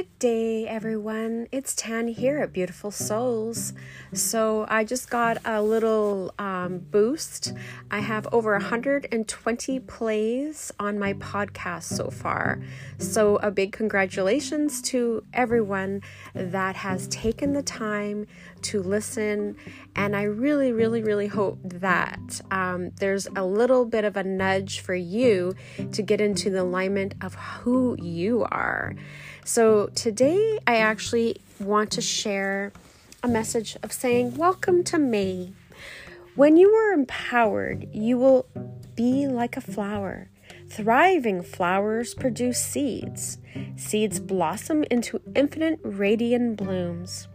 Good day, everyone. It's Tan here at Beautiful Souls. So, I just got a little um, boost. I have over 120 plays on my podcast so far. So, a big congratulations to everyone that has taken the time to listen. And I really, really, really hope that um, there's a little bit of a nudge for you to get into the alignment of who you are. So today I actually want to share a message of saying, Welcome to May. When you are empowered, you will be like a flower. Thriving flowers produce seeds. Seeds blossom into infinite radiant blooms.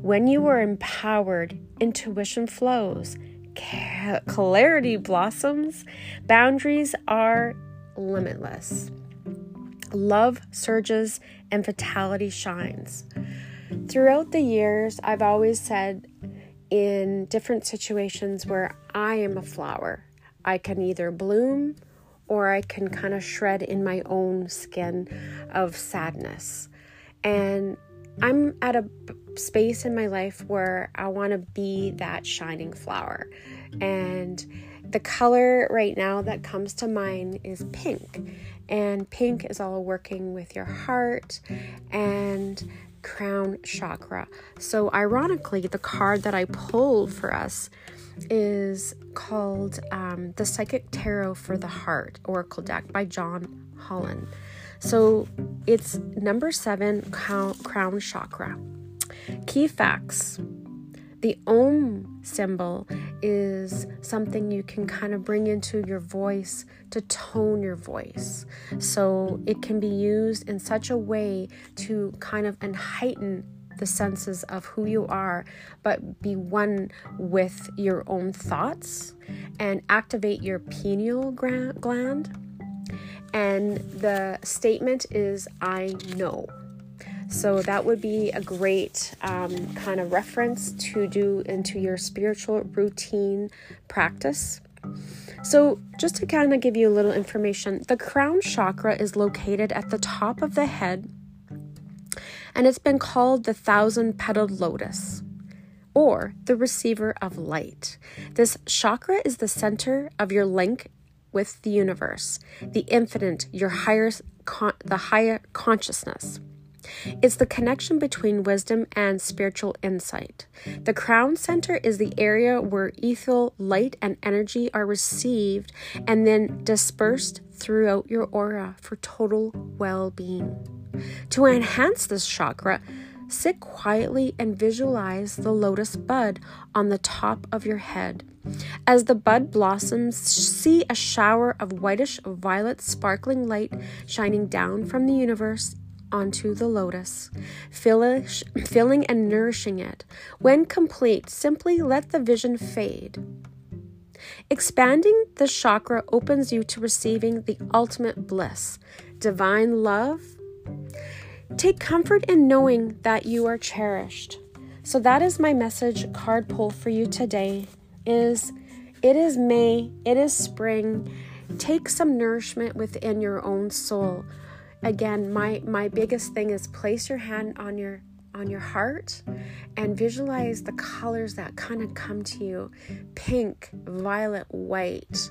When you are empowered, intuition flows, clarity blossoms, boundaries are limitless love surges and vitality shines. Throughout the years, I've always said in different situations where I am a flower, I can either bloom or I can kind of shred in my own skin of sadness. And I'm at a space in my life where I want to be that shining flower. And the color right now that comes to mind is pink. And pink is all working with your heart and crown chakra. So, ironically, the card that I pulled for us is called um, the Psychic Tarot for the Heart Oracle deck by John Holland. So, it's number seven, crown chakra. Key facts the Om symbol is something you can kind of bring into your voice to tone your voice. So it can be used in such a way to kind of and heighten the senses of who you are, but be one with your own thoughts and activate your pineal gland. And the statement is, I know. So that would be a great um, kind of reference to do into your spiritual routine practice. So, just to kind of give you a little information, the crown chakra is located at the top of the head and it's been called the thousand petaled lotus or the receiver of light. This chakra is the center of your link with the universe, the infinite, your higher con- the higher consciousness. It's the connection between wisdom and spiritual insight. The crown center is the area where ethereal light and energy are received and then dispersed throughout your aura for total well being. To enhance this chakra, sit quietly and visualize the lotus bud on the top of your head. As the bud blossoms, see a shower of whitish violet sparkling light shining down from the universe onto the lotus, filling and nourishing it. When complete, simply let the vision fade. Expanding the chakra opens you to receiving the ultimate bliss, divine love. Take comfort in knowing that you are cherished. So that is my message card pull for you today is it is May, it is spring. Take some nourishment within your own soul again my my biggest thing is place your hand on your on your heart and visualize the colors that kind of come to you pink violet white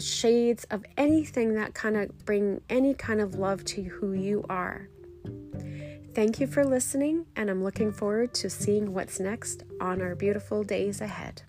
shades of anything that kind of bring any kind of love to who you are thank you for listening and i'm looking forward to seeing what's next on our beautiful days ahead